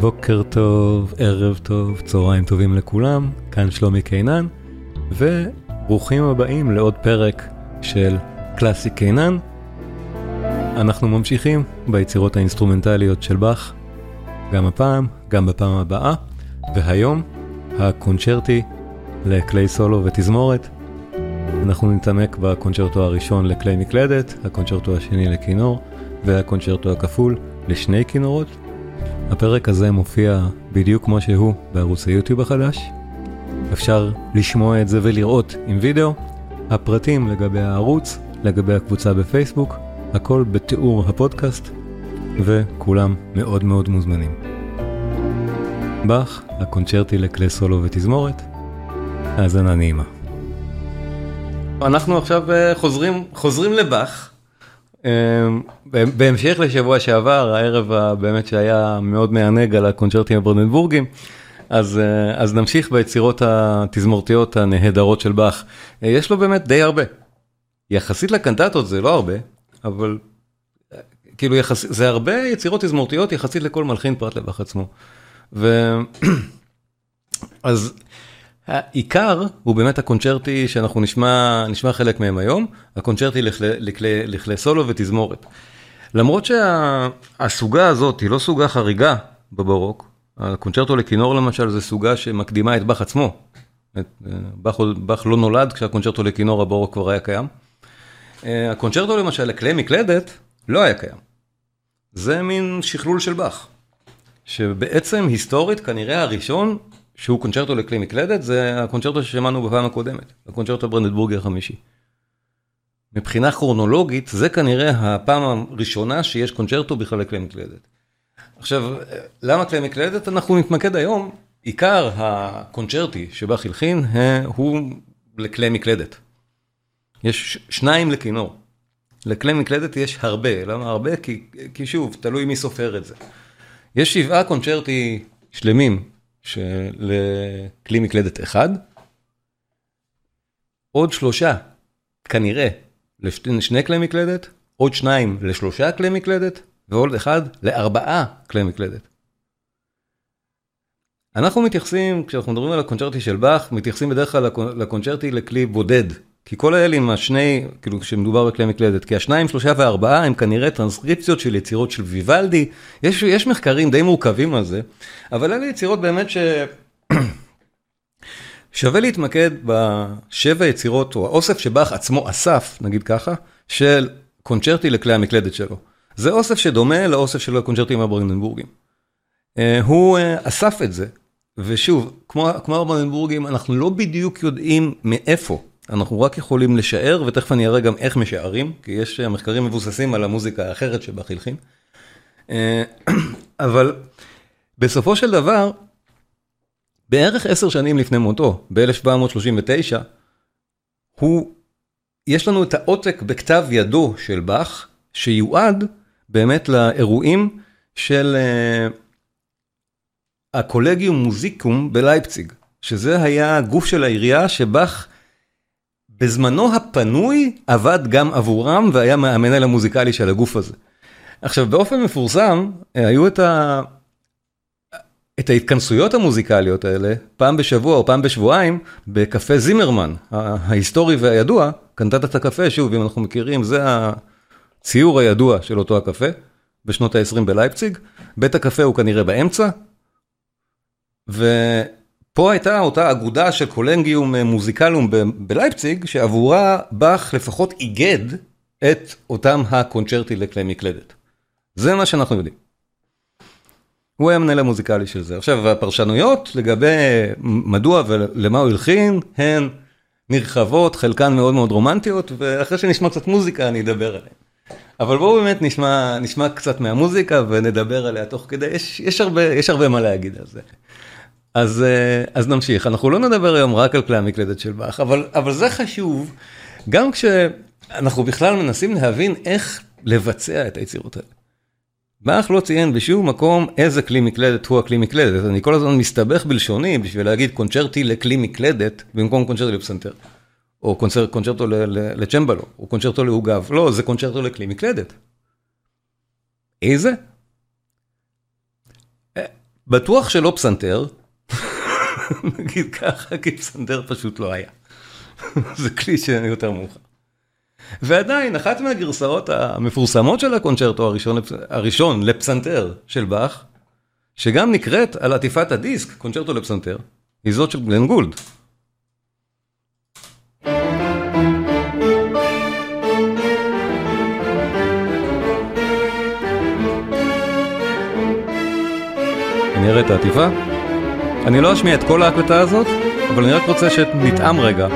בוקר טוב, ערב טוב, צהריים טובים לכולם, כאן שלומי קינן, וברוכים הבאים לעוד פרק של קלאסי קינן. אנחנו ממשיכים ביצירות האינסטרומנטליות של באך, גם הפעם, גם בפעם הבאה, והיום הקונצ'רטי לכלי סולו ותזמורת. אנחנו נתעמק בקונצ'רטו הראשון לכלי מקלדת, הקונצ'רטו השני לכינור, והקונצ'רטו הכפול לשני כינורות. הפרק הזה מופיע בדיוק כמו שהוא בערוץ היוטיוב החדש. אפשר לשמוע את זה ולראות עם וידאו. הפרטים לגבי הערוץ, לגבי הקבוצה בפייסבוק, הכל בתיאור הפודקאסט, וכולם מאוד מאוד מוזמנים. באך, הקונצ'רטי לכלי סולו ותזמורת, האזנה נעימה. אנחנו עכשיו אה, חוזרים, חוזרים לבאך. אמ, בהמשך לשבוע שעבר, הערב באמת שהיה מאוד מענג על הקונצ'רטים הברנדבורגים, אז, אה, אז נמשיך ביצירות התזמורתיות הנהדרות של באך. אה, יש לו באמת די הרבה. יחסית לקנטטות זה לא הרבה, אבל כאילו יחס, זה הרבה יצירות תזמורתיות יחסית לכל מלחין פרט לבאך עצמו. ו... אז העיקר הוא באמת הקונצ'רטי שאנחנו נשמע, נשמע חלק מהם היום, הקונצ'רטי לכלי, לכלי, לכלי סולו ותזמורת. למרות שהסוגה הזאת היא לא סוגה חריגה בברוק, הקונצ'רטו לכינור למשל זה סוגה שמקדימה את באך עצמו. באך, באך לא נולד כשהקונצ'רטו לכינור הברוק כבר היה קיים. הקונצ'רטו למשל לכלי מקלדת לא היה קיים. זה מין שכלול של באך. שבעצם היסטורית כנראה הראשון שהוא קונצ'רטו לכלי מקלדת, זה הקונצ'רטו ששמענו בפעם הקודמת, הקונצ'רטו הברנדבורגי החמישי. מבחינה כרונולוגית, זה כנראה הפעם הראשונה שיש קונצ'רטו בכלל לכלי מקלדת. עכשיו, למה כלי מקלדת? אנחנו נתמקד היום, עיקר הקונצ'רטי שבה חילחין הוא לכלי מקלדת. יש שניים לכינור. לכלי מקלדת יש הרבה, למה הרבה? כי, כי שוב, תלוי מי סופר את זה. יש שבעה קונצ'רטי שלמים לכלי מקלדת אחד, עוד שלושה, כנראה, לשני כלי מקלדת, עוד שניים לשלושה כלי מקלדת, ועוד אחד לארבעה כלי מקלדת. אנחנו מתייחסים, כשאנחנו מדברים על הקונצ'רטי של באך, מתייחסים בדרך כלל לקונצ'רטי לכלי בודד. כי כל האלה עם השני, כאילו כשמדובר בכלי מקלדת, כי השניים, שלושה וארבעה הם כנראה טרנסקריפציות של יצירות של ויוולדי, יש, יש מחקרים די מורכבים על זה, אבל אלה יצירות באמת ש... שווה להתמקד בשבע יצירות, או האוסף שבאך עצמו אסף, נגיד ככה, של קונצ'רטי לכלי המקלדת שלו. זה אוסף שדומה לאוסף של הקונצ'רטים הברנדנבורגים. אה, הוא אה, אסף את זה, ושוב, כמו, כמו הברנדנבורגים, אנחנו לא בדיוק יודעים מאיפה אנחנו רק יכולים לשער, ותכף אני אראה גם איך משערים, כי יש מחקרים מבוססים על המוזיקה האחרת שבה חילחין. אה, אבל בסופו של דבר, בערך עשר שנים לפני מותו, ב-1739, הוא, יש לנו את העותק בכתב ידו של באך, שיועד באמת לאירועים של uh, הקולגיום מוזיקום בלייפציג, שזה היה הגוף של העירייה שבאך בזמנו הפנוי עבד גם עבורם והיה המנהל המוזיקלי של הגוף הזה. עכשיו באופן מפורסם היו את, ה... את ההתכנסויות המוזיקליות האלה פעם בשבוע או פעם בשבועיים בקפה זימרמן ההיסטורי והידוע, קנטטת הקפה שוב אם אנחנו מכירים זה הציור הידוע של אותו הקפה בשנות ה-20 בלייפציג, בית הקפה הוא כנראה באמצע. ו... פה הייתה אותה אגודה של קולנגיום מוזיקלום בלייפציג, שעבורה באך לפחות איגד את אותם הקונצ'רטי לכלי מקלדת. זה מה שאנחנו יודעים. הוא היה המנהל המוזיקלי של זה. עכשיו, הפרשנויות לגבי מדוע ולמה הוא הלחין, הן נרחבות, חלקן מאוד מאוד רומנטיות, ואחרי שנשמע קצת מוזיקה אני אדבר עליהן. אבל בואו באמת נשמע, נשמע קצת מהמוזיקה ונדבר עליה תוך כדי, יש, יש, הרבה, יש הרבה מה להגיד על זה. אז, אה, אז נמשיך, אנחנו לא נדבר היום רק על כלי המקלדת של באך, אבל, אבל זה חשוב, גם כשאנחנו בכלל מנסים להבין איך לבצע את היצירות האלה. באך לא ציין בשום מקום איזה כלי מקלדת הוא הכלי מקלדת, אני כל הזמן מסתבך בלשוני בשביל להגיד קונצ'רטי לכלי מקלדת במקום קונצ'רטי לפסנתר. או קונצר, קונצ'רטו לצ'מבלו, או קונצ'רטו לעוגב, לא, זה קונצ'רטו לכלי מקלדת. איזה? בטוח שלא פסנתר, נגיד ככה, כי פסנתר פשוט לא היה. זה כלי שיותר מאוחר. ועדיין, אחת מהגרסאות המפורסמות של הקונצ'רטו הראשון, הראשון לפסנתר של באך, שגם נקראת על עטיפת הדיסק, קונצ'רטו לפסנתר, היא זאת של גלן גולד. נראה את העטיפה. אני לא אשמיע את כל ההקלטה הזאת, אבל אני רק רוצה שנטעם רגע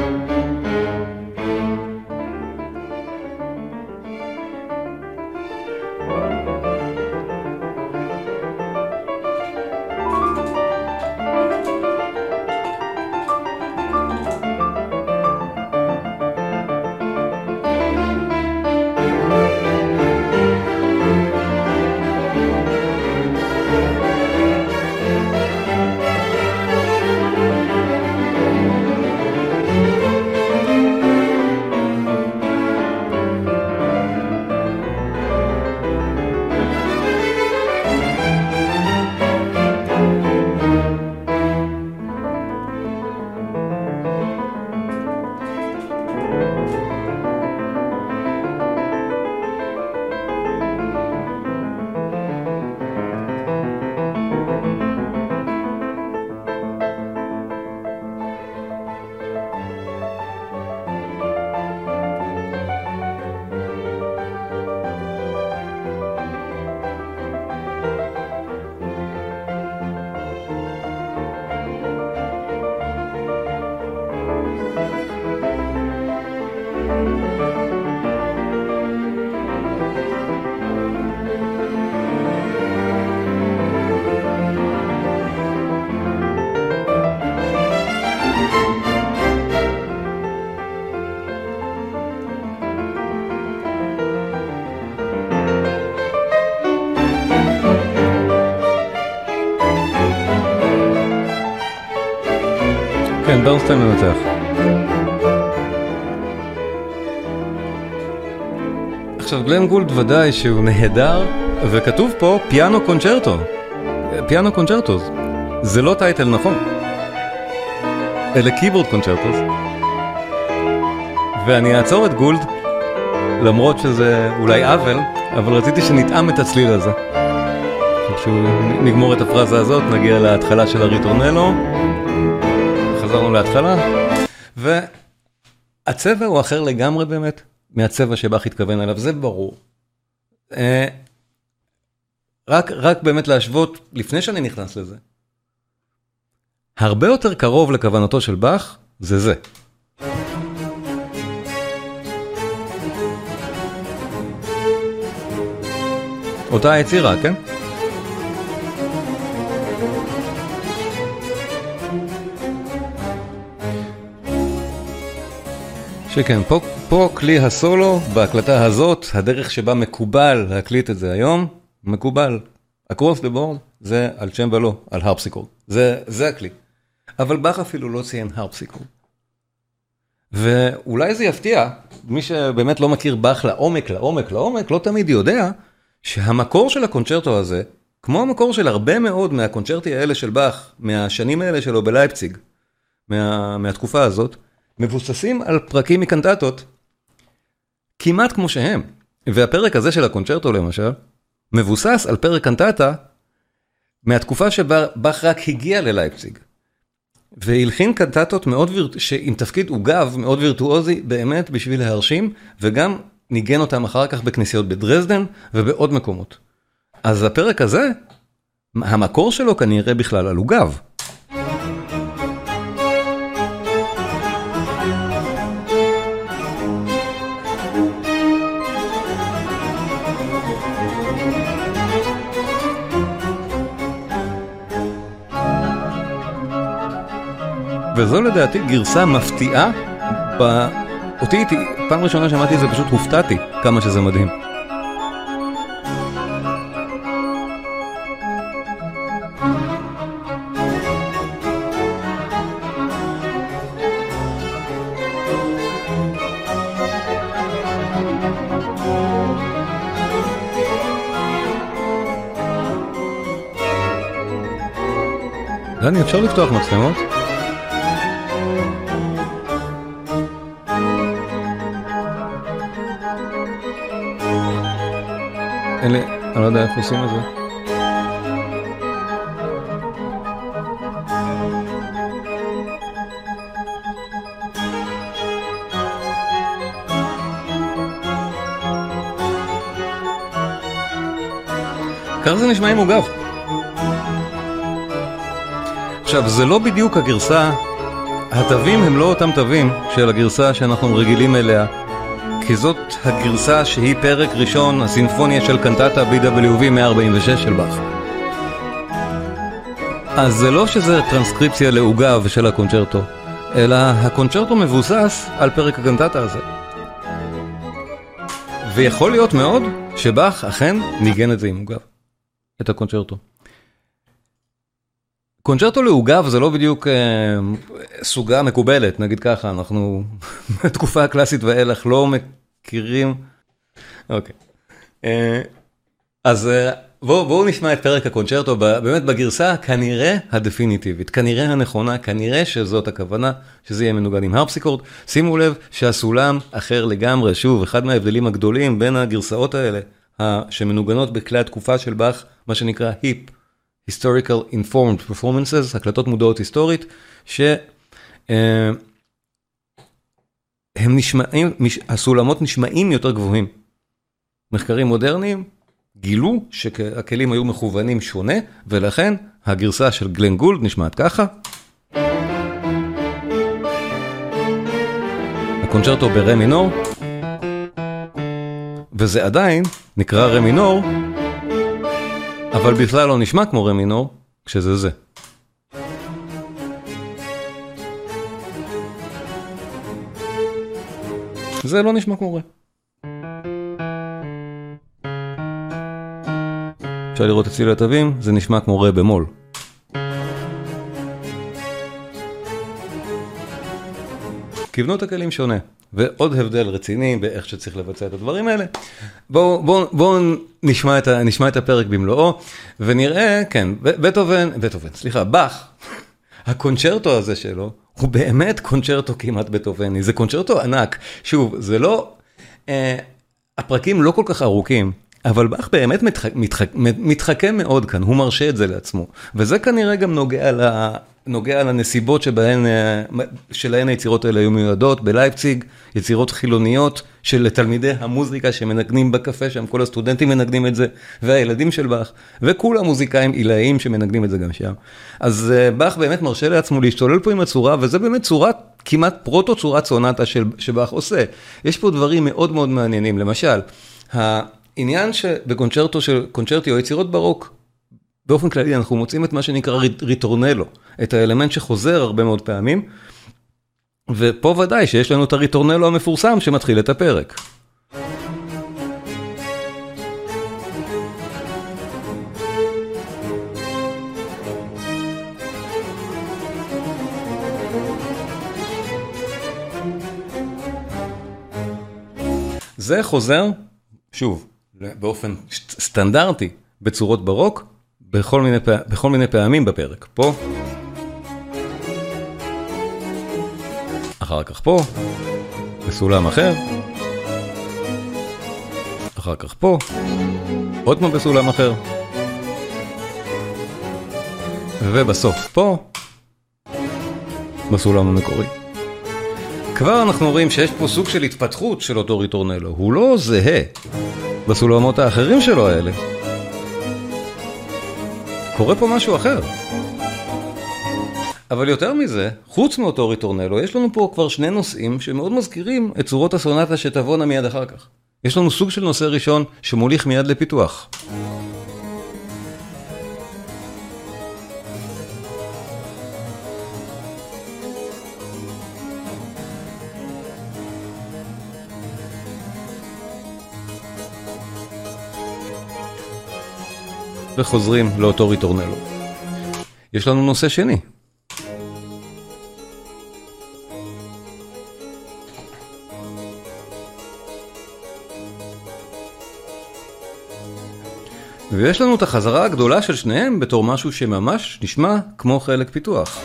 ברנסטיין מנצח. עכשיו גלן גולד ודאי שהוא נהדר, וכתוב פה piano concerto. Piano concerto, זה לא title נכון. אלה keyboard concertos. ואני אעצור את גולד, למרות שזה אולי עוול, אבל רציתי שנטעם את הצליל הזה. כשנגמור את הפרזה הזאת, נגיע להתחלה של הריטורנלו. חזרנו להתחלה, והצבע הוא אחר לגמרי באמת מהצבע שבאך התכוון אליו, זה ברור. אה, רק, רק באמת להשוות, לפני שאני נכנס לזה, הרבה יותר קרוב לכוונתו של באך, זה זה. אותה יצירה, כן? שכן, פה, פה כלי הסולו, בהקלטה הזאת, הדרך שבה מקובל להקליט את זה היום, מקובל. across the board זה על צ'מבלו, על הרפסיקורד. זה, זה הכלי. אבל באך אפילו לא ציין הרפסיקורד. ואולי זה יפתיע, מי שבאמת לא מכיר באך לעומק, לעומק, לעומק, לא תמיד יודע שהמקור של הקונצ'רטו הזה, כמו המקור של הרבה מאוד מהקונצ'רטי האלה של באך, מהשנים האלה שלו בלייפציג, מה, מהתקופה הזאת, מבוססים על פרקים מקנטטות כמעט כמו שהם. והפרק הזה של הקונצ'רטו למשל, מבוסס על פרק קנטטה מהתקופה שבה באך רק הגיע ללייפציג. והלחין קנטטות מאוד, וירט... עם תפקיד עוגב מאוד וירטואוזי באמת בשביל להרשים, וגם ניגן אותם אחר כך בכנסיות בדרזדן ובעוד מקומות. אז הפרק הזה, המקור שלו כנראה בכלל על עוגב. וזו לדעתי גרסה מפתיעה. ב... אותי, הייתי, פעם ראשונה שמעתי את זה פשוט הופתעתי כמה שזה מדהים. דני, אפשר לפתוח מצלמות? לי, אני לא יודע איך עושים את זה. ככה זה נשמע עם עוגב. עכשיו, זה לא בדיוק הגרסה, התווים הם לא אותם תווים של הגרסה שאנחנו רגילים אליה, כי זאת הגרסה שהיא פרק ראשון, הסינפוניה של קנטטה BWV 146 של באך. אז זה לא שזה טרנסקריפציה לעוגב של הקונצ'רטו, אלא הקונצ'רטו מבוסס על פרק הקנטטה הזה. ויכול להיות מאוד שבאך אכן ניגן את זה עם עוגב. את הקונצ'רטו. קונצ'רטו לעוגב זה לא בדיוק אה, סוגה מקובלת, נגיד ככה, אנחנו בתקופה הקלאסית ואילך לא מכירים. אוקיי. אה, אז אה, בואו בוא נשמע את פרק הקונצ'רטו, באמת בגרסה כנראה הדפיניטיבית, כנראה הנכונה, כנראה שזאת הכוונה, שזה יהיה מנוגן עם הרפסיקורד. שימו לב שהסולם אחר לגמרי, שוב, אחד מההבדלים הגדולים בין הגרסאות האלה. שמנוגנות בכלי התקופה של באך, מה שנקרא HIP, Historical Informed Performances, הקלטות מודעות היסטורית, שהם נשמעים, הסולמות נשמעים יותר גבוהים. מחקרים מודרניים גילו שהכלים היו מכוונים שונה, ולכן הגרסה של גלן גולד נשמעת ככה. הקונצ'רטו ברה מינור. וזה עדיין נקרא רה מינור, אבל בכלל לא נשמע כמו רה מינור, כשזה זה. זה לא נשמע כמו רה. אפשר לראות את צליל התווים, זה נשמע כמו רה במול. כיוונו את הכלים שונה. ועוד הבדל רציני באיך שצריך לבצע את הדברים האלה. בואו בוא, בוא נשמע, נשמע את הפרק במלואו, ונראה, כן, בטהובן, בטהובן, סליחה, באך, הקונצ'רטו הזה שלו, הוא באמת קונצ'רטו כמעט בטהובני, זה קונצ'רטו ענק. שוב, זה לא, אה, הפרקים לא כל כך ארוכים. אבל באך באמת מתח... מתח... מתחכם מאוד כאן, הוא מרשה את זה לעצמו. וזה כנראה גם נוגע, ל... נוגע לנסיבות שבהן, אה, שלהן היצירות האלה היו מיועדות. בלייפציג, יצירות חילוניות של תלמידי המוזיקה שמנגנים בקפה שם, כל הסטודנטים מנגנים את זה, והילדים של באך, וכולם מוזיקאים עילאיים שמנגנים את זה גם שם. אז אה, באך באמת מרשה לעצמו להשתולל פה עם הצורה, וזה באמת צורת, כמעט פרוטו צורת סונטה שבאך עושה. יש פה דברים מאוד מאוד מעניינים, למשל, עניין שבקונצ'רטו של קונצ'רטי או יצירות ברוק, באופן כללי אנחנו מוצאים את מה שנקרא ריטורנלו, את האלמנט שחוזר הרבה מאוד פעמים, ופה ודאי שיש לנו את הריטורנלו המפורסם שמתחיל את הפרק. זה חוזר, שוב, באופן סטנדרטי בצורות ברוק בכל מיני, בכל מיני פעמים בפרק. פה, אחר כך פה, בסולם אחר, אחר כך פה, עוד פעם בסולם אחר, ובסוף פה, בסולם המקורי. כבר אנחנו רואים שיש פה סוג של התפתחות של אותו ריטורנלו, הוא לא זהה בסולמות האחרים שלו האלה. קורה פה משהו אחר. אבל יותר מזה, חוץ מאותו ריטורנלו, יש לנו פה כבר שני נושאים שמאוד מזכירים את צורות הסונטה שתבואנה מיד אחר כך. יש לנו סוג של נושא ראשון שמוליך מיד לפיתוח. וחוזרים לאותו ריטורנלו. יש לנו נושא שני. ויש לנו את החזרה הגדולה של שניהם בתור משהו שממש נשמע כמו חלק פיתוח.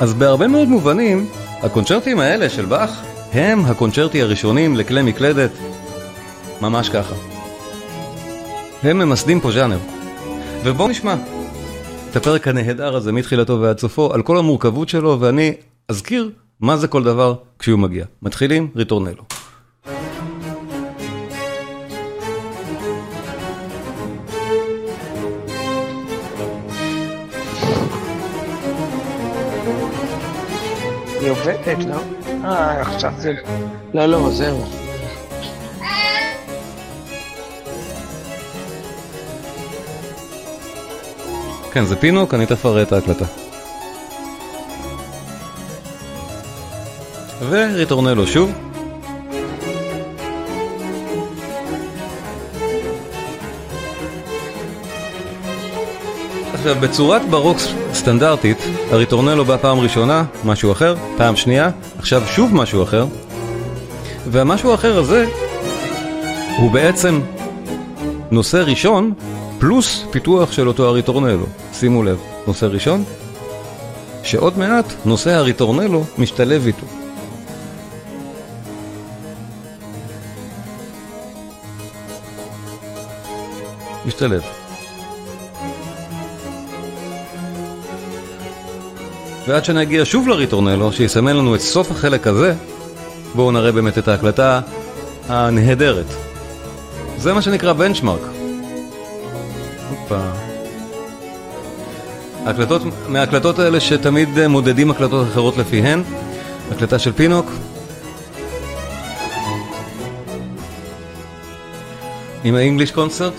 אז בהרבה מאוד מובנים, הקונצ'רטים האלה של באך הם הקונצ'רטי הראשונים לכלי מקלדת, ממש ככה. הם ממסדים פה ז'אנר. ובואו נשמע את הפרק הנהדר הזה מתחילתו ועד סופו, על כל המורכבות שלו, ואני אזכיר מה זה כל דבר כשהוא מגיע. מתחילים, ריטורנלו. היא עובדת, לא? אה, עכשיו זה... לא, לא, זהו. כן, זה פינוק, אני תכף אראה את ההקלטה. וריטורנלו שוב. עכשיו, בצורת ברוק סטנדרטית, הריטורנלו בא פעם ראשונה, משהו אחר, פעם שנייה, עכשיו שוב משהו אחר, והמשהו האחר הזה הוא בעצם נושא ראשון פלוס פיתוח של אותו הריטורנלו. שימו לב, נושא ראשון, שעוד מעט נושא הריטורנלו משתלב איתו. משתלב. ועד שנגיע שוב לריטורנלו, שיסמן לנו את סוף החלק הזה, בואו נראה באמת את ההקלטה הנהדרת. זה מה שנקרא בנצ'מארק. הקלטות, מההקלטות האלה שתמיד מודדים הקלטות אחרות לפיהן, הקלטה של פינוק. עם האנגליש קונצרט,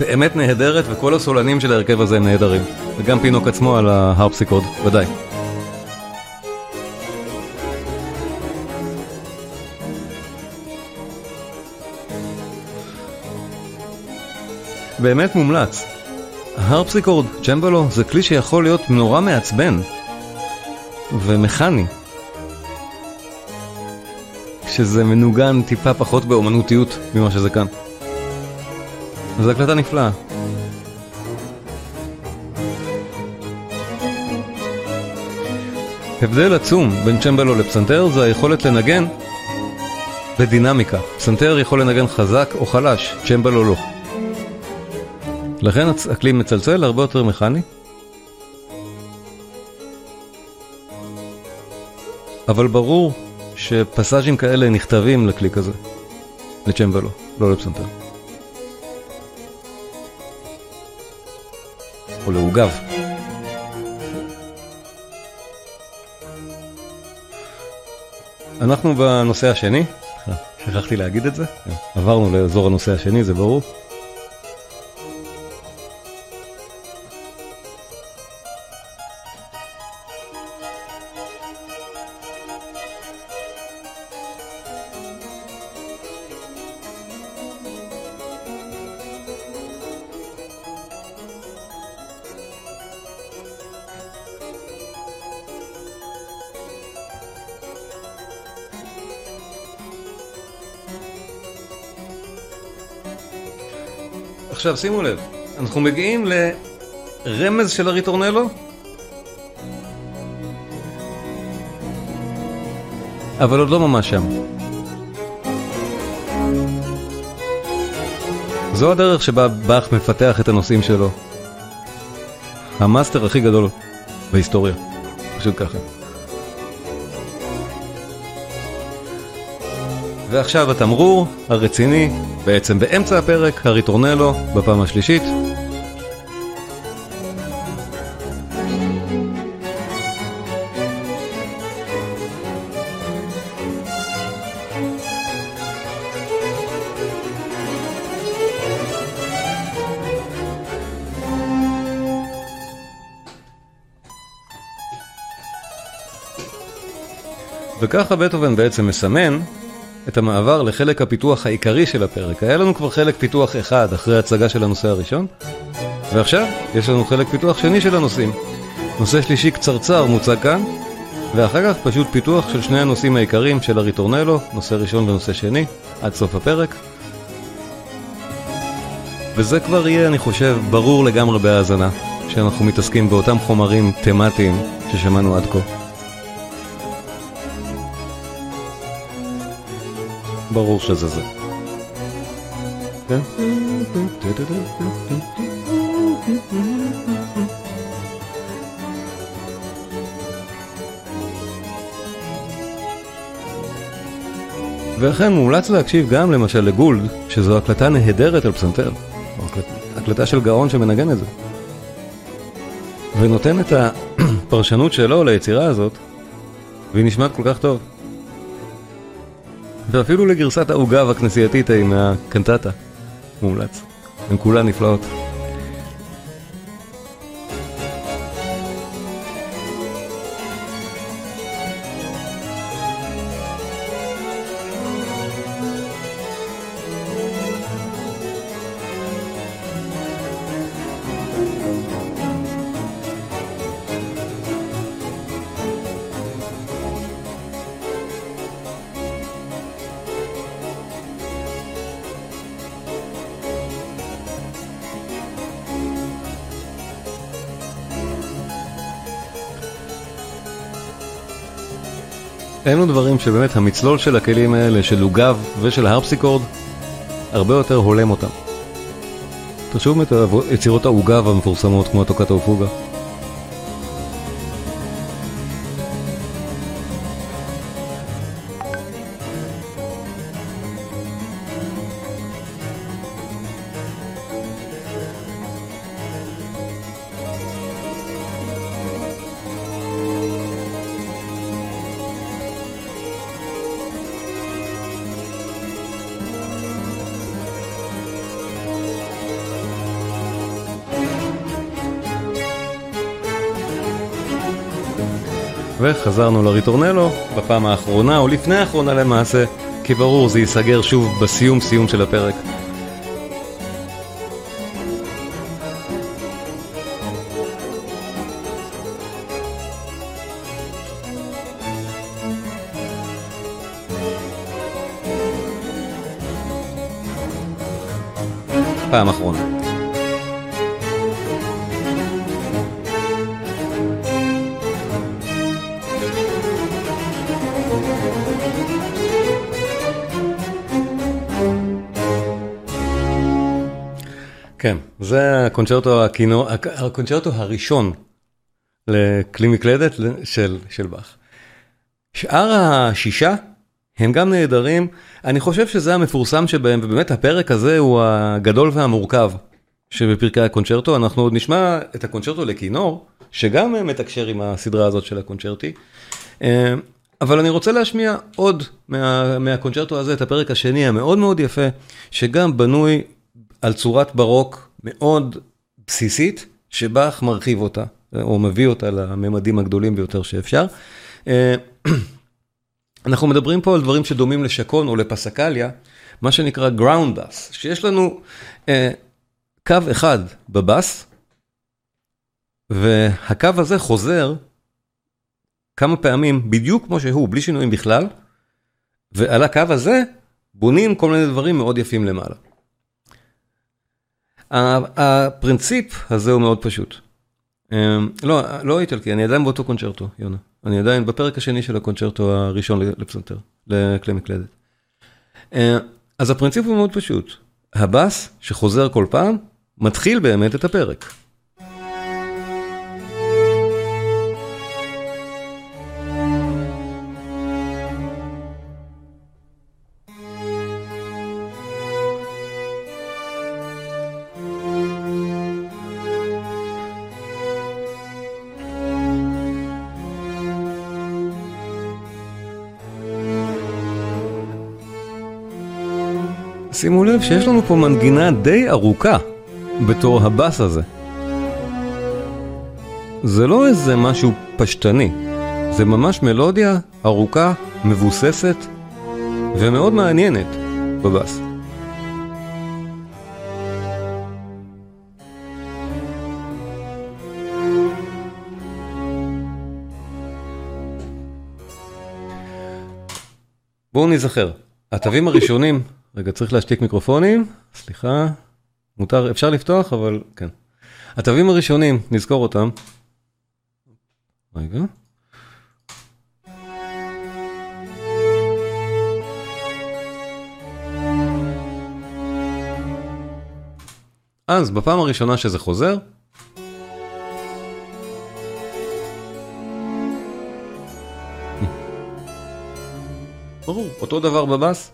באמת נהדרת, וכל הסולנים של ההרכב הזה הם נהדרים. וגם פינוק עצמו על ההרפסיקורד, ודאי. באמת מומלץ. הרפסיקורד, צ'מבלו, זה כלי שיכול להיות נורא מעצבן ומכני. שזה מנוגן טיפה פחות באומנותיות ממה שזה כאן. זו הקלטה נפלאה. הבדל עצום בין צ'מבלו לפסנתר זה היכולת לנגן בדינמיקה. פסנתר יכול לנגן חזק או חלש, צ'מבלו לא. לכן הכלי מצלצל הרבה יותר מכני. אבל ברור שפסאז'ים כאלה נכתבים לכלי כזה, לצ'מבלו, לא לפסנתר. או לעוגב. אנחנו בנושא השני, שכחתי להגיד את זה, עברנו לאזור הנושא השני, זה ברור. עכשיו שימו לב, אנחנו מגיעים לרמז של הריטורנלו אבל עוד לא ממש שם. זו הדרך שבה באך מפתח את הנושאים שלו. המאסטר הכי גדול בהיסטוריה, פשוט ככה. ועכשיו התמרור הרציני, בעצם באמצע הפרק, הריטורנלו, בפעם השלישית. וככה בטהובן בעצם מסמן את המעבר לחלק הפיתוח העיקרי של הפרק. היה לנו כבר חלק פיתוח אחד אחרי הצגה של הנושא הראשון, ועכשיו יש לנו חלק פיתוח שני של הנושאים. נושא שלישי קצרצר מוצג כאן, ואחר כך פשוט פיתוח של שני הנושאים העיקריים של הריטורנלו, נושא ראשון ונושא שני, עד סוף הפרק. וזה כבר יהיה, אני חושב, ברור לגמרי בהאזנה, שאנחנו מתעסקים באותם חומרים תמטיים ששמענו עד כה. ברור שזה זה. כן? ולכן מומלץ להקשיב גם למשל לגולד, שזו הקלטה נהדרת על פסנתר. הקלטה של גאון שמנגן את זה. ונותן את הפרשנות שלו ליצירה הזאת, והיא נשמעת כל כך טוב. ואפילו לגרסת העוגב הכנסייתית ההיא מהקנטטה, מומלץ. הן כולן נפלאות. אלו דברים שבאמת המצלול של הכלים האלה, של עוגב ושל הרפסיקורד, הרבה יותר הולם אותם. תחשוב את יצירות העוגב המפורסמות כמו הטוקטה ופוגה. וחזרנו לריטורנלו בפעם האחרונה, או לפני האחרונה למעשה, כי ברור זה ייסגר שוב בסיום סיום של הפרק. הקונצ'רטו, הכינור, הקונצ'רטו הראשון לכלי מקלדת של, של באך. שאר השישה הם גם נהדרים, אני חושב שזה המפורסם שבהם, ובאמת הפרק הזה הוא הגדול והמורכב שבפרקי הקונצ'רטו, אנחנו עוד נשמע את הקונצ'רטו לכינור, שגם מתקשר עם הסדרה הזאת של הקונצ'רטי. אה, אבל אני רוצה להשמיע עוד מה, מהקונצ'רטו הזה, את הפרק השני המאוד מאוד יפה, שגם בנוי על צורת ברוק מאוד בסיסית, שבאך מרחיב אותה, או מביא אותה לממדים הגדולים ביותר שאפשר. אה, אנחנו מדברים פה על דברים שדומים לשקון או לפסקליה, מה שנקרא ground bass, שיש לנו אה, קו אחד בבאס, והקו הזה חוזר כמה פעמים בדיוק כמו שהוא, בלי שינויים בכלל, ועל הקו הזה בונים כל מיני דברים מאוד יפים למעלה. הפרינציפ הזה הוא מאוד פשוט. אמ, לא, לא איטלקי, אני עדיין באותו קונצ'רטו, יונה. אני עדיין בפרק השני של הקונצ'רטו הראשון לפסנתר, לכלי מקלדת. אמ, אז הפרינציפ הוא מאוד פשוט. הבאס שחוזר כל פעם, מתחיל באמת את הפרק. שימו לב שיש לנו פה מנגינה די ארוכה בתור הבאס הזה. זה לא איזה משהו פשטני, זה ממש מלודיה ארוכה, מבוססת ומאוד מעניינת בבאס. בואו נזכר, התווים הראשונים, רגע צריך להשתיק מיקרופונים, סליחה, מותר, אפשר לפתוח אבל כן. התווים הראשונים, נזכור אותם. רגע. אז בפעם הראשונה שזה חוזר, ברור, אותו דבר בבאס,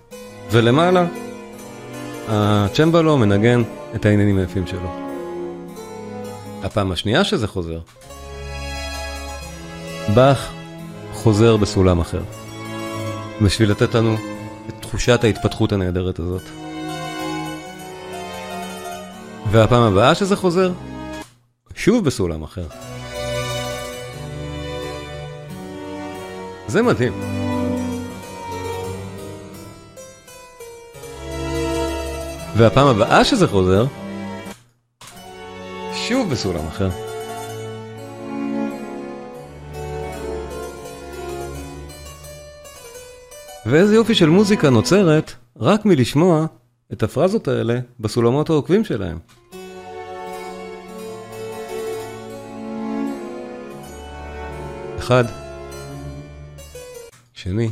ולמעלה הצ'מבלו מנגן את העניינים היפים שלו. הפעם השנייה שזה חוזר, באך חוזר בסולם אחר, בשביל לתת לנו את תחושת ההתפתחות הנהדרת הזאת. והפעם הבאה שזה חוזר, שוב בסולם אחר. זה מדהים. והפעם הבאה שזה חוזר, שוב בסולם אחר. ואיזה יופי של מוזיקה נוצרת רק מלשמוע את הפרזות האלה בסולמות העוקבים שלהם. אחד, שני,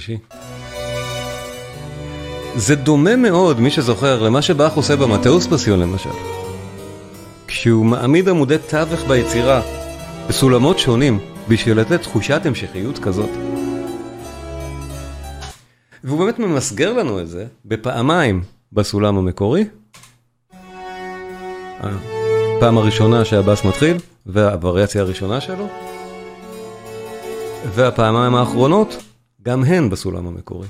שלישי. זה דומה מאוד, מי שזוכר, למה שבאך עושה במטאוס פסיון למשל. כשהוא מעמיד עמודי תווך ביצירה, בסולמות שונים, בשביל לתת תחושת המשכיות כזאת. והוא באמת ממסגר לנו את זה בפעמיים בסולם המקורי. הפעם הראשונה שהבאס מתחיל, והווריאציה הראשונה שלו. והפעמיים האחרונות, גם הן בסולם המקורי.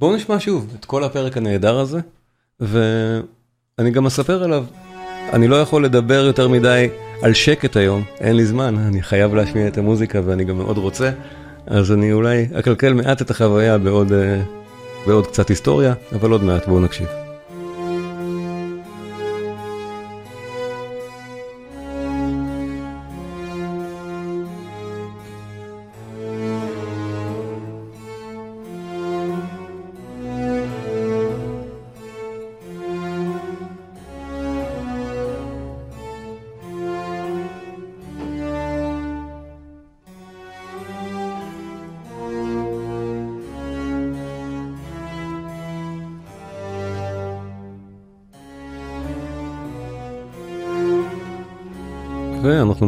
בואו נשמע שוב את כל הפרק הנהדר הזה, ואני גם אספר עליו. אני לא יכול לדבר יותר מדי על שקט היום, אין לי זמן, אני חייב להשמיע את המוזיקה ואני גם מאוד רוצה, אז אני אולי אקלקל מעט את החוויה בעוד, בעוד קצת היסטוריה, אבל עוד מעט בואו נקשיב.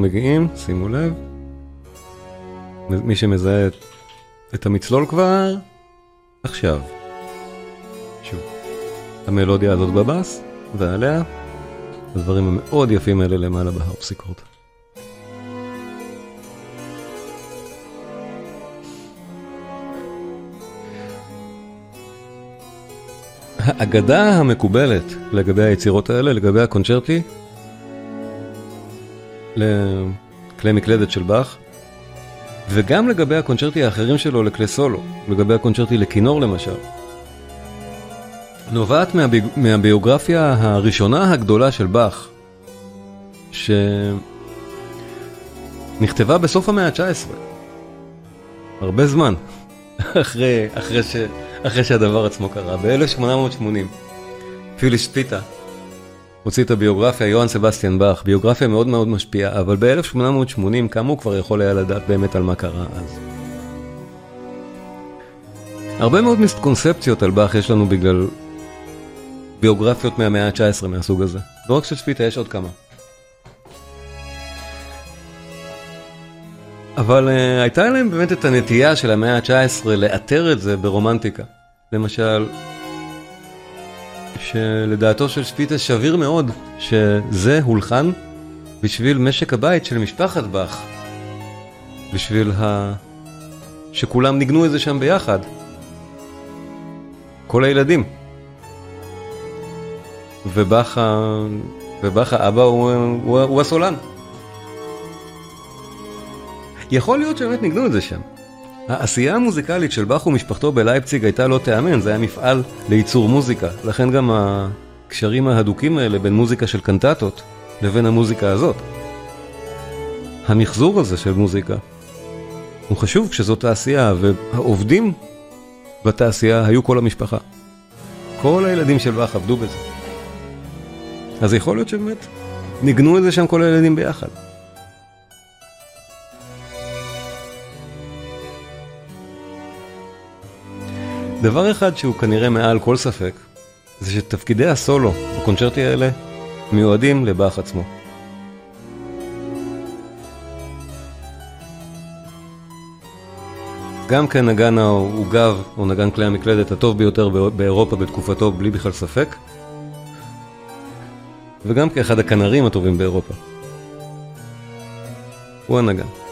מגיעים, שימו לב, מי שמזהה את המצלול כבר, עכשיו. שוב, המלודיה הזאת בבאס, ועליה, הדברים המאוד יפים האלה למעלה בהרפסיקורד. האגדה המקובלת לגבי היצירות האלה, לגבי הקונצ'רטי, לכלי מקלדת של באך, וגם לגבי הקונצ'רטי האחרים שלו לכלי סולו, לגבי הקונצ'רטי לכינור למשל. נובעת מהבי... מהביוגרפיה הראשונה הגדולה של באך, שנכתבה בסוף המאה ה-19, הרבה זמן אחרי, אחרי, ש... אחרי שהדבר עצמו קרה, ב-1880. פיליס פיטה הוציא את הביוגרפיה יוהאן סבסטיאן באך, ביוגרפיה מאוד מאוד משפיעה, אבל ב-1880 כמה הוא כבר יכול היה לדעת באמת על מה קרה אז. הרבה מאוד מיסקונספציות על באך יש לנו בגלל ביוגרפיות מהמאה ה-19 מהסוג הזה. לא רק של שפיטה, יש עוד כמה. אבל uh, הייתה להם באמת את הנטייה של המאה ה-19 לאתר את זה ברומנטיקה. למשל, שלדעתו של שפיטס שביר מאוד שזה הולחן בשביל משק הבית של משפחת באך. בשביל ה... שכולם ניגנו את זה שם ביחד. כל הילדים. ובאך, ה... ובאך האבא הוא, הוא, הוא הסולן. יכול להיות שבאמת ניגנו את זה שם. העשייה המוזיקלית של באך ומשפחתו בלייפציג הייתה לא תיאמן, זה היה מפעל לייצור מוזיקה. לכן גם הקשרים ההדוקים האלה בין מוזיקה של קנטטות לבין המוזיקה הזאת. המחזור הזה של מוזיקה הוא חשוב כשזאת תעשייה, והעובדים בתעשייה היו כל המשפחה. כל הילדים של באך עבדו בזה. אז יכול להיות שבאמת ניגנו את זה שם כל הילדים ביחד. דבר אחד שהוא כנראה מעל כל ספק, זה שתפקידי הסולו בקונצ'רטי האלה מיועדים לבאך עצמו. גם כנגן העוגב או נגן כלי המקלדת הטוב ביותר באירופה בתקופתו בלי בכלל ספק, וגם כאחד הכנרים הטובים באירופה. הוא הנגן.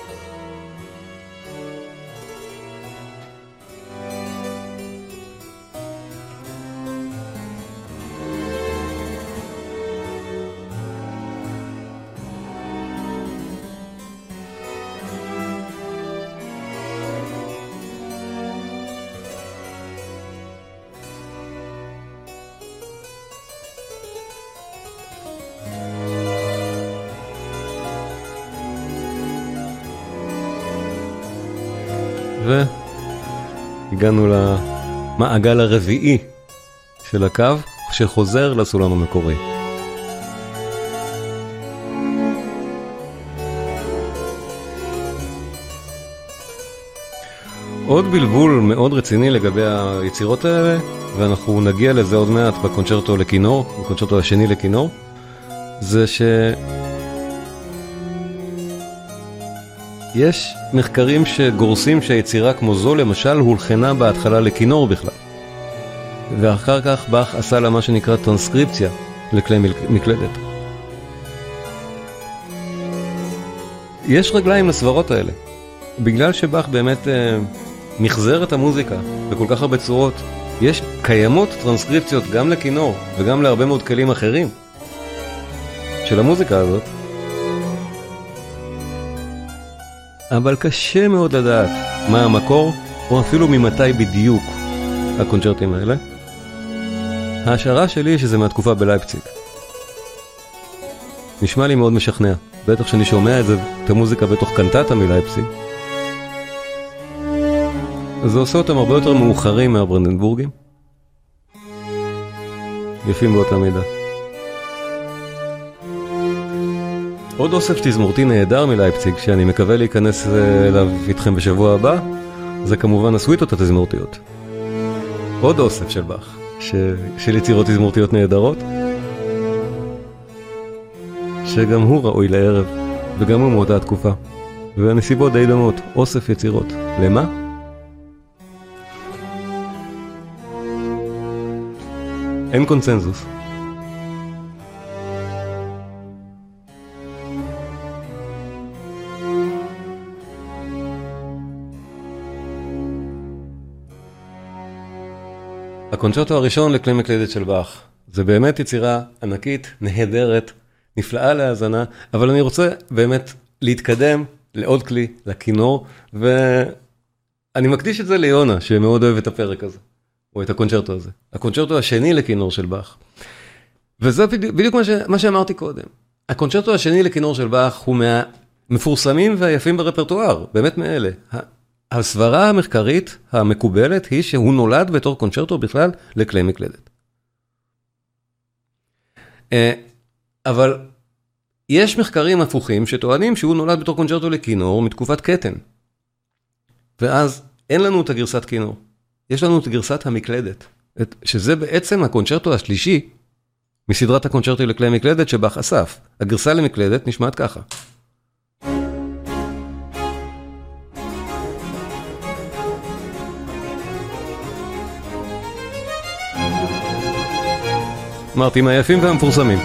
והגענו למעגל הרביעי של הקו שחוזר לסולם המקורי. עוד בלבול מאוד רציני לגבי היצירות האלה, ואנחנו נגיע לזה עוד מעט בקונצ'רטו לכינור, בקונצ'רטו השני לכינור, זה ש... יש מחקרים שגורסים שהיצירה כמו זו למשל הולחנה בהתחלה לכינור בכלל. ואחר כך באך עשה לה מה שנקרא טרנסקריפציה לכלי מקלדת. יש רגליים לסברות האלה. בגלל שבאך באמת אה, מחזר את המוזיקה בכל כך הרבה צורות, יש קיימות טרנסקריפציות גם לכינור וגם להרבה מאוד כלים אחרים של המוזיקה הזאת, אבל קשה מאוד לדעת מה המקור, או אפילו ממתי בדיוק הקונצ'רטים האלה. ההשערה שלי היא שזה מהתקופה בלייפציג. נשמע לי מאוד משכנע, בטח שאני שומע את זה, את המוזיקה בתוך קנטטה מלייפציג. זה עושה אותם הרבה יותר מאוחרים מהברנדנבורגים. יפים באותה מידה. עוד אוסף תזמורתי נהדר מלייפציג, שאני מקווה להיכנס אה, אליו איתכם בשבוע הבא, זה כמובן הסוויטות התזמורתיות. עוד אוסף של באך, ש... של יצירות תזמורתיות נהדרות, שגם הוא ראוי לערב, וגם הוא מאותה התקופה. והנסיבות די דומות, אוסף יצירות. למה? אין קונצנזוס. הקונצ'רטו הראשון לכלי מקלדת של באך. זה באמת יצירה ענקית, נהדרת, נפלאה להאזנה, אבל אני רוצה באמת להתקדם לעוד כלי, לכינור, ואני מקדיש את זה ליונה, שמאוד אוהב את הפרק הזה, או את הקונצ'רטו הזה. הקונצ'רטו השני לכינור של באך. וזה בדיוק, מה, ש, מה שאמרתי קודם. הקונצ'רטו השני לכינור של באך הוא מהמפורסמים והיפים ברפרטואר, באמת מאלה. הסברה המחקרית המקובלת היא שהוא נולד בתור קונצ'רטו בכלל לכלי מקלדת. אה, אבל יש מחקרים הפוכים שטוענים שהוא נולד בתור קונצ'רטו לכינור מתקופת קטן. ואז אין לנו את הגרסת כינור, יש לנו את גרסת המקלדת, שזה בעצם הקונצ'רטו השלישי מסדרת הקונצ'רטו לכלי מקלדת שבאך אסף. הגרסה למקלדת נשמעת ככה. אמרתי, מהיפים והמפורסמים.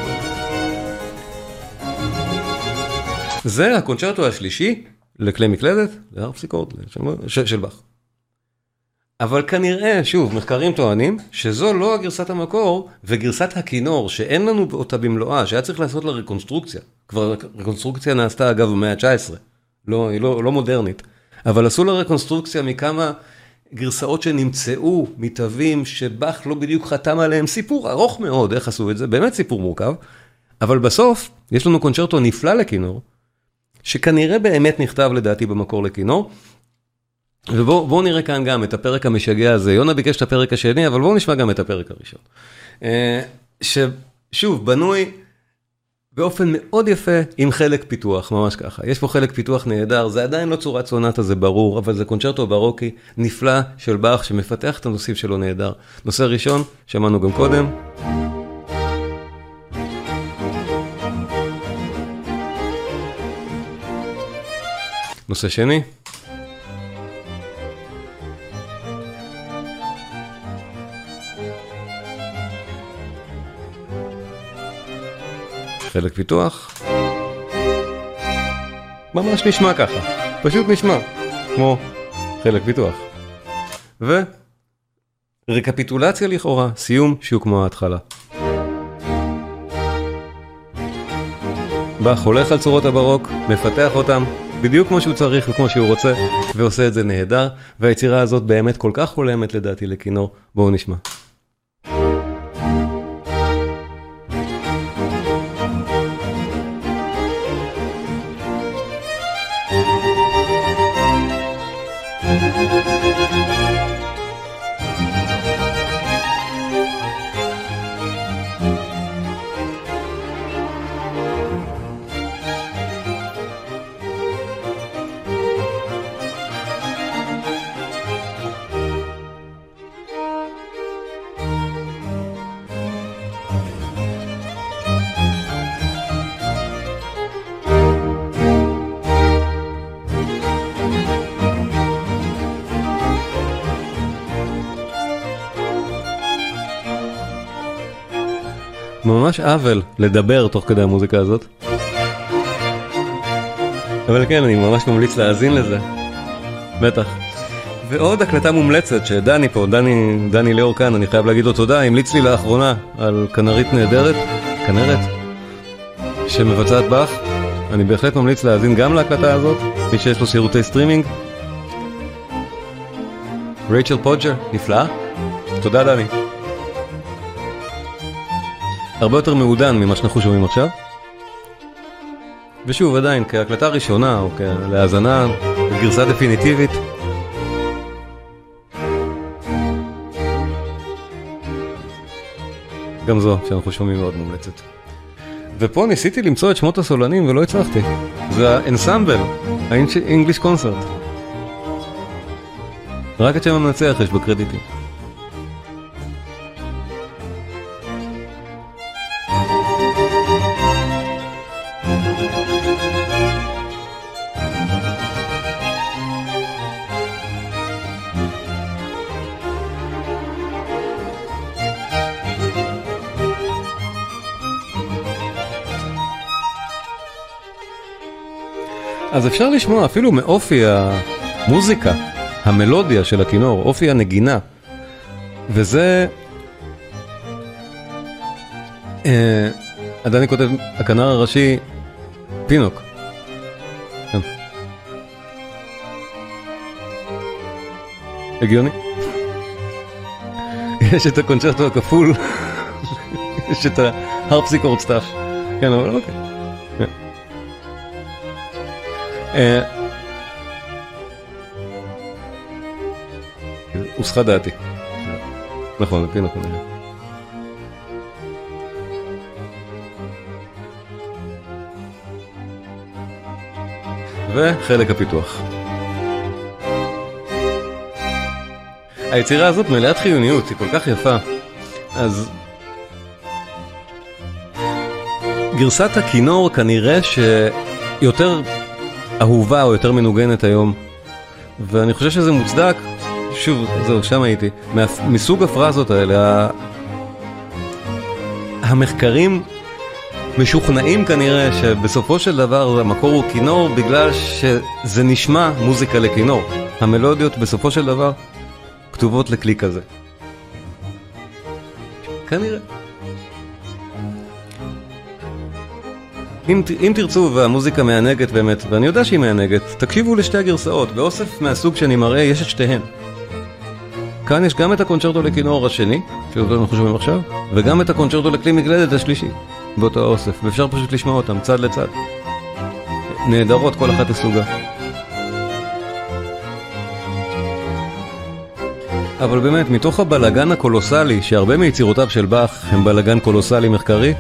זה הקונצ'רטו השלישי לכלי מקלדת, להרפסיקורד של, של באך. אבל כנראה, שוב, מחקרים טוענים שזו לא הגרסת המקור וגרסת הכינור שאין לנו אותה במלואה, שהיה צריך לעשות לה רקונסטרוקציה. כבר רקונסטרוקציה נעשתה אגב במאה ה-19, לא, היא לא, לא מודרנית. אבל עשו לה רקונסטרוקציה מכמה גרסאות שנמצאו מתווים שבאך לא בדיוק חתם עליהם, סיפור ארוך מאוד איך עשו את זה, באמת סיפור מורכב, אבל בסוף יש לנו קונצ'רטו נפלא לכינור, שכנראה באמת נכתב לדעתי במקור לכינור. ובואו נראה כאן גם את הפרק המשגע הזה, יונה ביקש את הפרק השני, אבל בואו נשמע גם את הפרק הראשון. אה, ששוב, בנוי באופן מאוד יפה עם חלק פיתוח, ממש ככה. יש פה חלק פיתוח נהדר, זה עדיין לא צורת סונטה, זה ברור, אבל זה קונצ'רטו ברוקי נפלא של באך שמפתח את הנושאים שלו נהדר. נושא ראשון, שמענו גם קודם. נושא שני. חלק פיתוח. ממש נשמע ככה, פשוט נשמע, כמו חלק פיתוח. ורקפיטולציה לכאורה, סיום שהוא כמו ההתחלה. באך הולך על צורות הברוק, מפתח אותם בדיוק כמו שהוא צריך וכמו שהוא רוצה, ועושה את זה נהדר, והיצירה הזאת באמת כל כך הולמת לדעתי לכינור, בואו נשמע. ממש עוול לדבר תוך כדי המוזיקה הזאת. אבל כן, אני ממש ממליץ להאזין לזה. בטח. ועוד הקלטה מומלצת שדני פה, דני, דני ליאור כאן, אני חייב להגיד לו תודה, המליץ לי לאחרונה על כנרית נהדרת, כנרת, שמבצעת באך. אני בהחלט ממליץ להאזין גם להקלטה הזאת, מי שיש לו שירותי סטרימינג. רייצ'ל פוג'ר, נפלאה. תודה דני. הרבה יותר מעודן ממה שאנחנו שומעים עכשיו. ושוב, עדיין, כהקלטה ראשונה, או להאזנה בגרסה דפיניטיבית. גם זו שאנחנו שומעים מאוד מומלצת. ופה ניסיתי למצוא את שמות הסולנים ולא הצלחתי. זה האנסמבל, ה-English Concert. רק את שם המנצח יש בקרדיטים. אז אפשר לשמוע אפילו מאופי המוזיקה, המלודיה של הכינור, אופי הנגינה. וזה... אה, דני כותב, הכנר הראשי, פינוק. כן. הגיוני? יש את הקונצ'רטו הכפול, יש את ה harpsichord stuff. כן, אבל אוקיי. הוסחה דעתי. נכון, כן נכון. וחלק הפיתוח. היצירה הזאת מלאת חיוניות, היא כל כך יפה. אז... גרסת הכינור כנראה שיותר אהובה או יותר מנוגנת היום. ואני חושב שזה מוצדק, שוב, זהו, שם הייתי, מסוג הפרזות האלה, המחקרים משוכנעים כנראה שבסופו של דבר המקור הוא כינור בגלל שזה נשמע מוזיקה לכינור. המלודיות בסופו של דבר כתובות לכלי כזה. כנראה. אם, אם תרצו והמוזיקה מענגת באמת, ואני יודע שהיא מענגת, תקשיבו לשתי הגרסאות, באוסף מהסוג שאני מראה יש את שתיהן. כאן יש גם את הקונצ'רטו לכינור השני, שאותו אנחנו שומעים עכשיו, וגם את הקונצ'רטו לכלי מקלדת השלישי, באותו האוסף, ואפשר פשוט לשמוע אותם צד לצד. נהדרות כל אחת לסוגה. אבל באמת, מתוך הבלגן הקולוסלי, שהרבה מיצירותיו של באך הם בלגן קולוסלי מחקרי,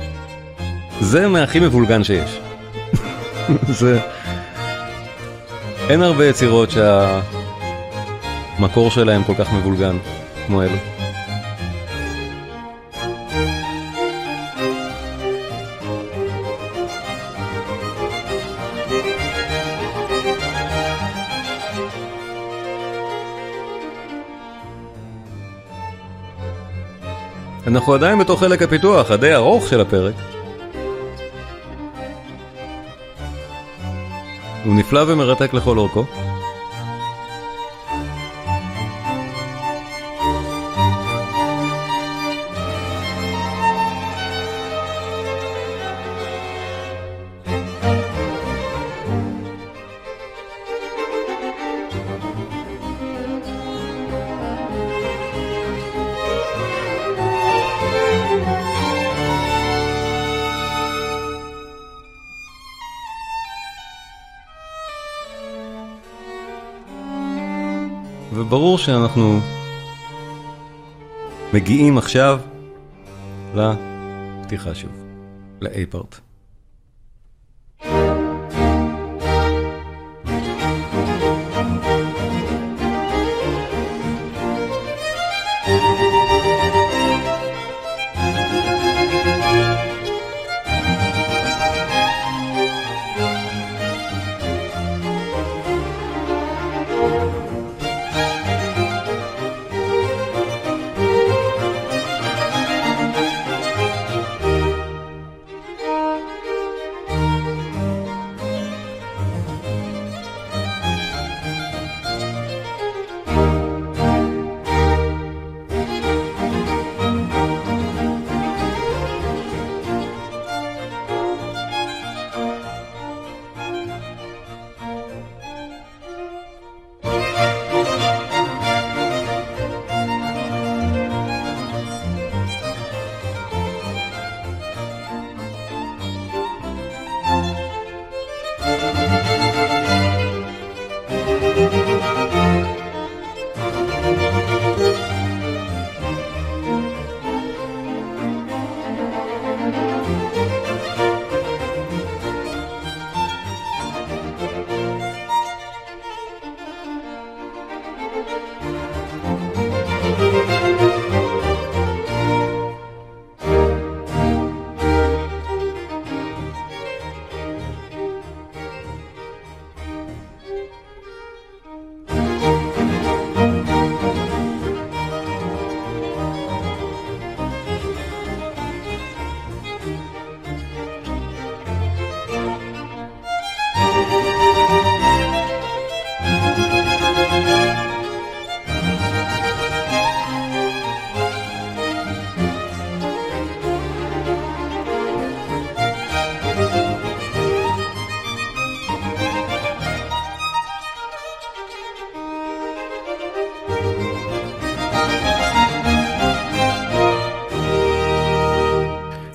זה מהכי מבולגן שיש. זה... אין הרבה יצירות שהמקור שלהם כל כך מבולגן כמו אלו. אנחנו עדיין בתוך חלק הפיתוח הדי ארוך של הפרק. הוא נפלא ומרתק לכל אורכו. שאנחנו מגיעים עכשיו לפתיחה שוב,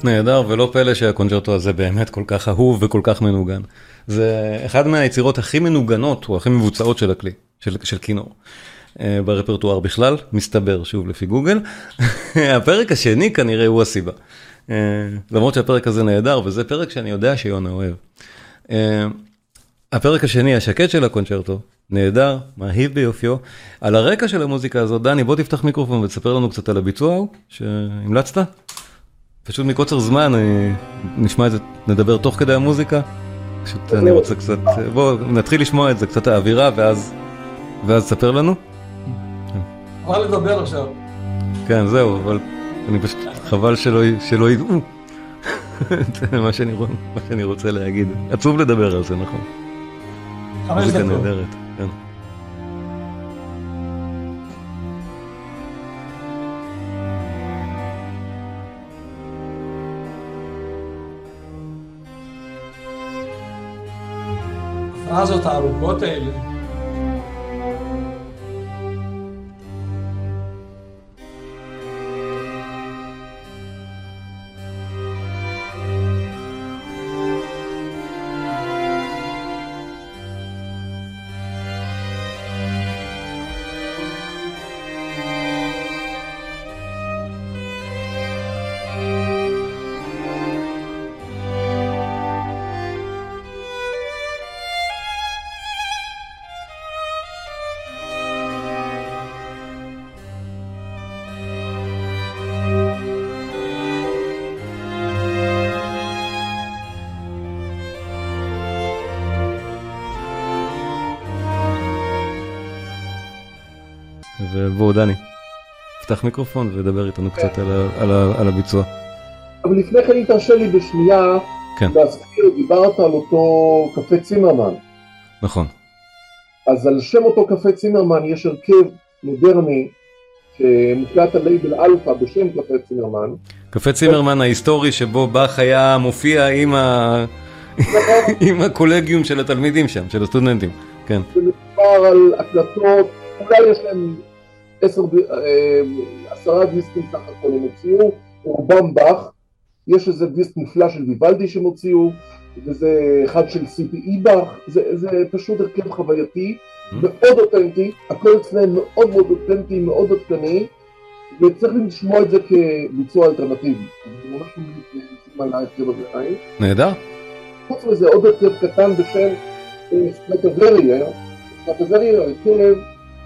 נהדר ולא פלא שהקונצ'רטו הזה באמת כל כך אהוב וכל כך מנוגן. זה אחד מהיצירות הכי מנוגנות או הכי מבוצעות של הכלי, של, של כינור. אה, ברפרטואר בכלל, מסתבר שוב לפי גוגל. הפרק השני כנראה הוא הסיבה. אה, למרות שהפרק הזה נהדר וזה פרק שאני יודע שיונה אוהב. אה, הפרק השני השקט של הקונצ'רטו, נהדר, מרהיב ביופיו. על הרקע של המוזיקה הזאת, דני בוא תפתח מיקרופון ותספר לנו קצת על הביצוע ההוא שהמלצת. פשוט מקוצר זמן, נשמע את זה, נדבר תוך כדי המוזיקה. פשוט אני רוצה קצת, בואו נתחיל לשמוע את זה, קצת האווירה, ואז, ואז תספר לנו. מה לדבר עכשיו? כן, זהו, אבל אני פשוט, חבל שלא, שלא ידעו. זה מה שאני, מה שאני רוצה להגיד. עצוב לדבר על זה, נכון. חמש דקות. מוזיקה נהדרת, כן. הפרזות הארוכות האלה. דני, פתח מיקרופון ודבר איתנו קצת על, ה, על, ה, על הביצוע. אבל לפני כן אם תרשה לי בשנייה כן. להזכיר, דיברת על אותו קפה צימרמן. נכון. אז על שם אותו קפה צימרמן יש הרכב מודרני שמוקלט על לייבל אלפא בשם קפה צימרמן. קפה צימרמן ההיסטורי שבו באך היה מופיע עם, ה... עם הקולגיום של התלמידים שם, של הסטודנטים. כן. ומדובר על הקלטות, אולי יש להם עשר, אה, עשרה דיסקים סך הכל הם הוציאו, רובם באך, יש איזה דיסק נפלא של ויוולדי שהם הוציאו, וזה אחד של CPE באך, זה, זה פשוט הרכב חווייתי, מאוד אותנטי, הכל אצלם מאוד מאוד אותנטי, מאוד עדכני, וצריך לשמוע את זה כביצוע אלטרנטיבי. זה ממש ממליץ על ההרכב הזה עין. נהדר. חוץ מזה עוד הרכב קטן בשם סטרדיווריה, סטרדיווריה הרכב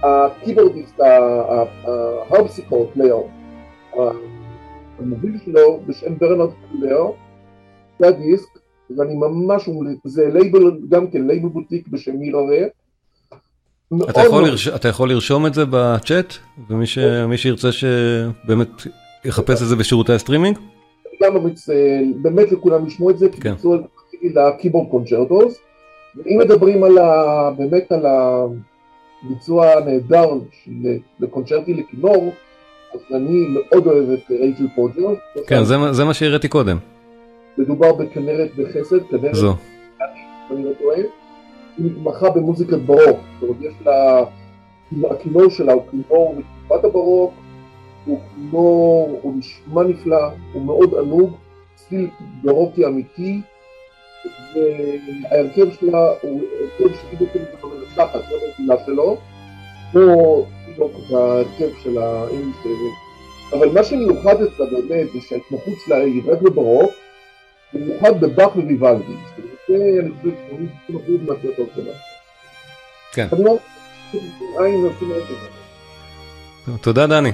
ה keyboardist, ה harpsichord player, המוביל שלו בשם ברטרנד קוייה, זה הדיסק, ואני ממש זה לייבל, גם כן לייבל בוטיק בשם Mirare. אתה יכול, לרש... אתה יכול לרשום את זה בצ'אט, ומי ש... שירצה שבאמת יחפש את זה בשירותי הסטרימינג? גם ממליץ באמת לכולם לשמוע את זה, כי ביצוע ל keyboard concertos, ואם מדברים על ה... באמת על הביצוע הנהדר לקונצ'רטי לכינור, אז אני מאוד אוהב את רייצ'ל פוג'ר. כן, זה, זה מה שהראיתי קודם. מדובר בכנרת בחסד, כנרת, זו. אני לא טועה, היא מתמחה במוזיקת ברוק, זאת אומרת יש לה, הכינור שלה הוא כינור מתקופת הברוק, הוא כינור, הוא נשמע נפלא, הוא מאוד ענוג, סטיל ברוקי אמיתי, וההרכב שלה הוא הרכב שהיא בעצם מנצחת, זה הרגילה שלו, כמו בהרכב של האינגליש אבל מה שמיוחד אצלה באמת זה שההתמחות שלה היא רק בברוק, במיוחד בבאך וויוולדי, זה אני חושב 80% מהקלטות שלה. כן. את תודה דני.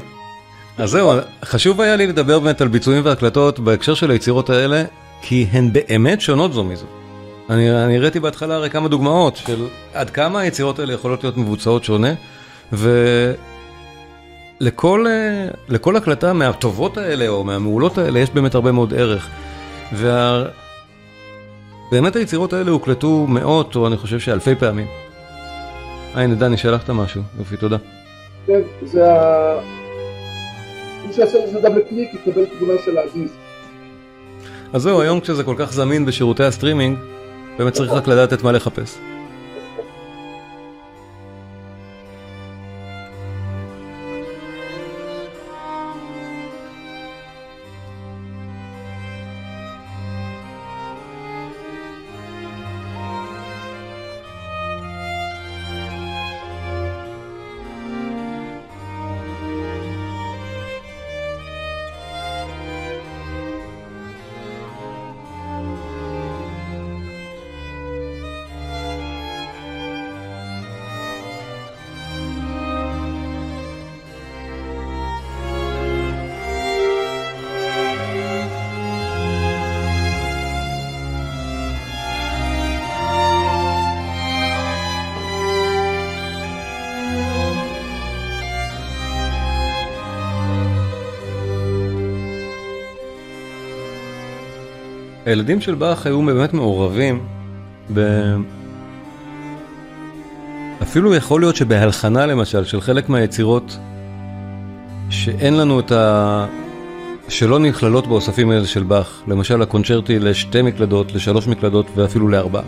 אז זהו, חשוב היה לי לדבר באמת על ביצועים והקלטות בהקשר של היצירות האלה, כי הן באמת שונות זו מזו. אני, אני הראיתי בהתחלה הרי כמה דוגמאות של עד כמה היצירות האלה יכולות להיות מבוצעות שונה, ולכל לכל הקלטה מהטובות האלה או מהמעולות האלה יש באמת הרבה מאוד ערך. וה... היצירות האלה הוקלטו מאות או אני חושב שאלפי פעמים. הנה דני שלחת משהו, יופי תודה. כן, זה ה... מי שיעשה לזה double click יקבל תמונה של הדיסק. אז זהו, היום כשזה כל כך זמין בשירותי הסטרימינג, באמת צריך רק לדעת את מה לחפש. הילדים של באך היו באמת מעורבים ב... אפילו יכול להיות שבהלחנה למשל של חלק מהיצירות שאין לנו את ה... שלא נכללות באוספים האלה של באך, למשל הקונצ'רטי לשתי מקלדות, לשלוש מקלדות ואפילו לארבעה.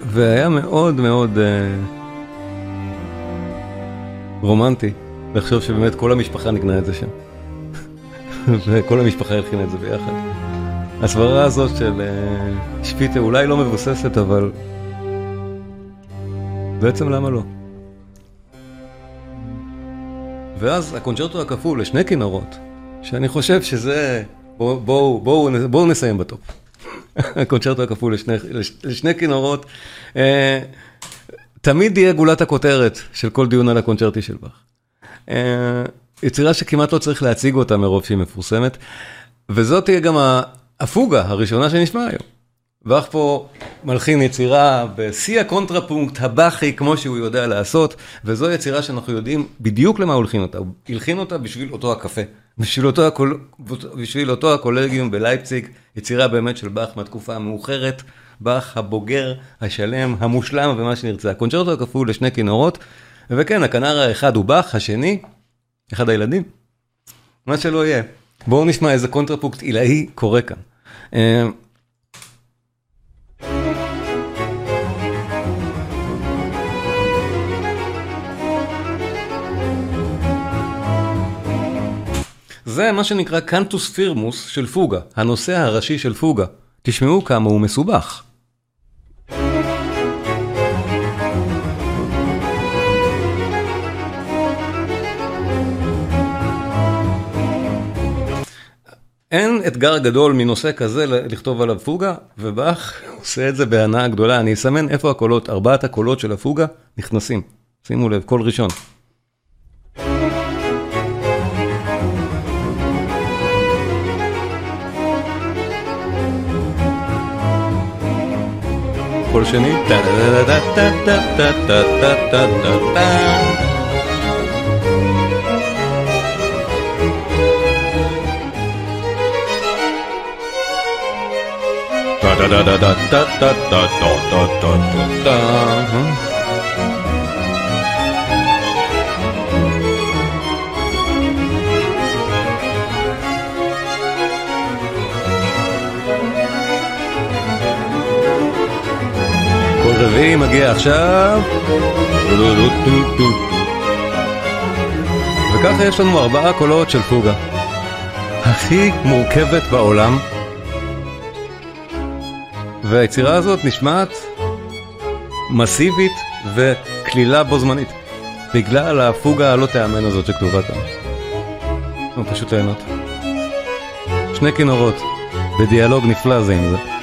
והיה מאוד מאוד אה, רומנטי. לחשוב שבאמת כל המשפחה נגנה את זה שם. וכל המשפחה הלחינה את זה ביחד. הסברה הזאת של אה, שפיטה אולי לא מבוססת, אבל בעצם למה לא? ואז הקונצ'רטו הכפול לשני כינורות, שאני חושב שזה... בואו בוא, בוא, בוא נסיים בטופ. הקונצ'רטו הכפול לשני, לשני כינורות. אה, תמיד יהיה גולת הכותרת של כל דיון על הקונצ'רטי של באך. אה, יצירה שכמעט לא צריך להציג אותה מרוב שהיא מפורסמת, וזאת תהיה גם הפוגה הראשונה שנשמע היום. באך פה מלחין יצירה בשיא הקונטרפונקט הבאכי כמו שהוא יודע לעשות, וזו יצירה שאנחנו יודעים בדיוק למה הוא הלחין אותה, הוא הלחין אותה בשביל אותו הקפה, בשביל אותו, הקול... בשביל אותו הקולגיום בלייפציג, יצירה באמת של באך מהתקופה המאוחרת, באך הבוגר, השלם, המושלם ומה שנרצה. הקונצ'רטו הכפול לשני כינורות, וכן, הכנר האחד הוא באך, השני, אחד הילדים, מה שלא יהיה. בואו נשמע איזה קונטרפונקט עילאי קורה כאן. אה, זה מה שנקרא קנטוס פירמוס של פוגה, הנושא הראשי של פוגה. תשמעו כמה הוא מסובך. אין אתגר גדול מנושא כזה לכתוב עליו פוגה, ובאך עושה את זה בהנאה גדולה. אני אסמן איפה הקולות, ארבעת הקולות של הפוגה נכנסים. שימו לב, קול ראשון. קול שני. קול רביעי מגיע עכשיו. וככה יש לנו ארבעה קולות של פוגה. הכי מורכבת בעולם. והיצירה הזאת נשמעת מסיבית וקלילה בו זמנית. בגלל הפוגה הלא תיאמן הזאת שכתובה כאן. פשוט ליהנות. שני כינורות, בדיאלוג נפלא זה עם זה.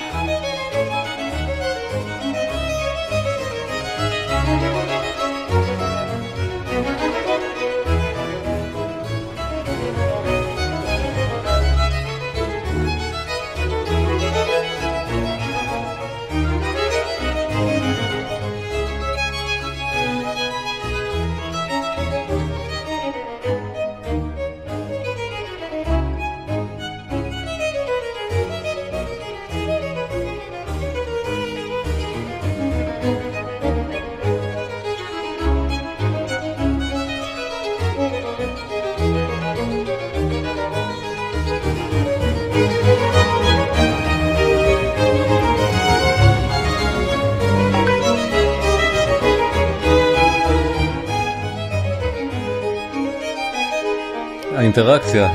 האינטראקציה,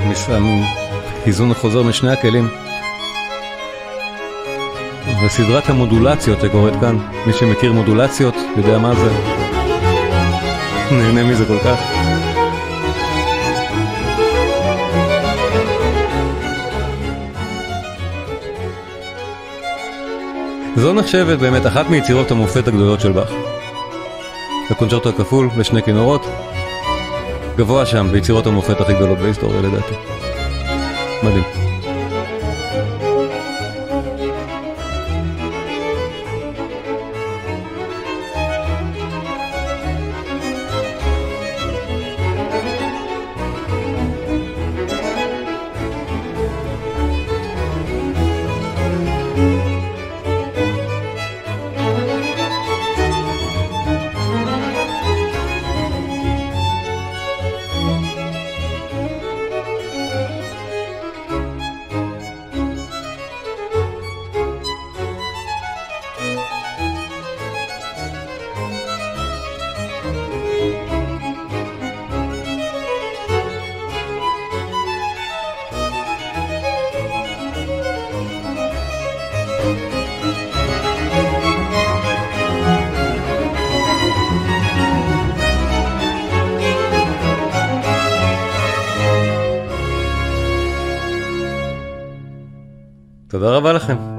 איזון החוזר משני הכלים. וסדרת המודולציות שקורית כאן, מי שמכיר מודולציות יודע מה זה. נהנה מזה כל כך. זו נחשבת באמת אחת מיצירות המופת הגדולות של באך. הקונצ'רטו הכפול בשני כינורות, גבוה שם ביצירות המופת הכי גדולות בהיסטוריה לדעתי. מדהים. רבה לכם.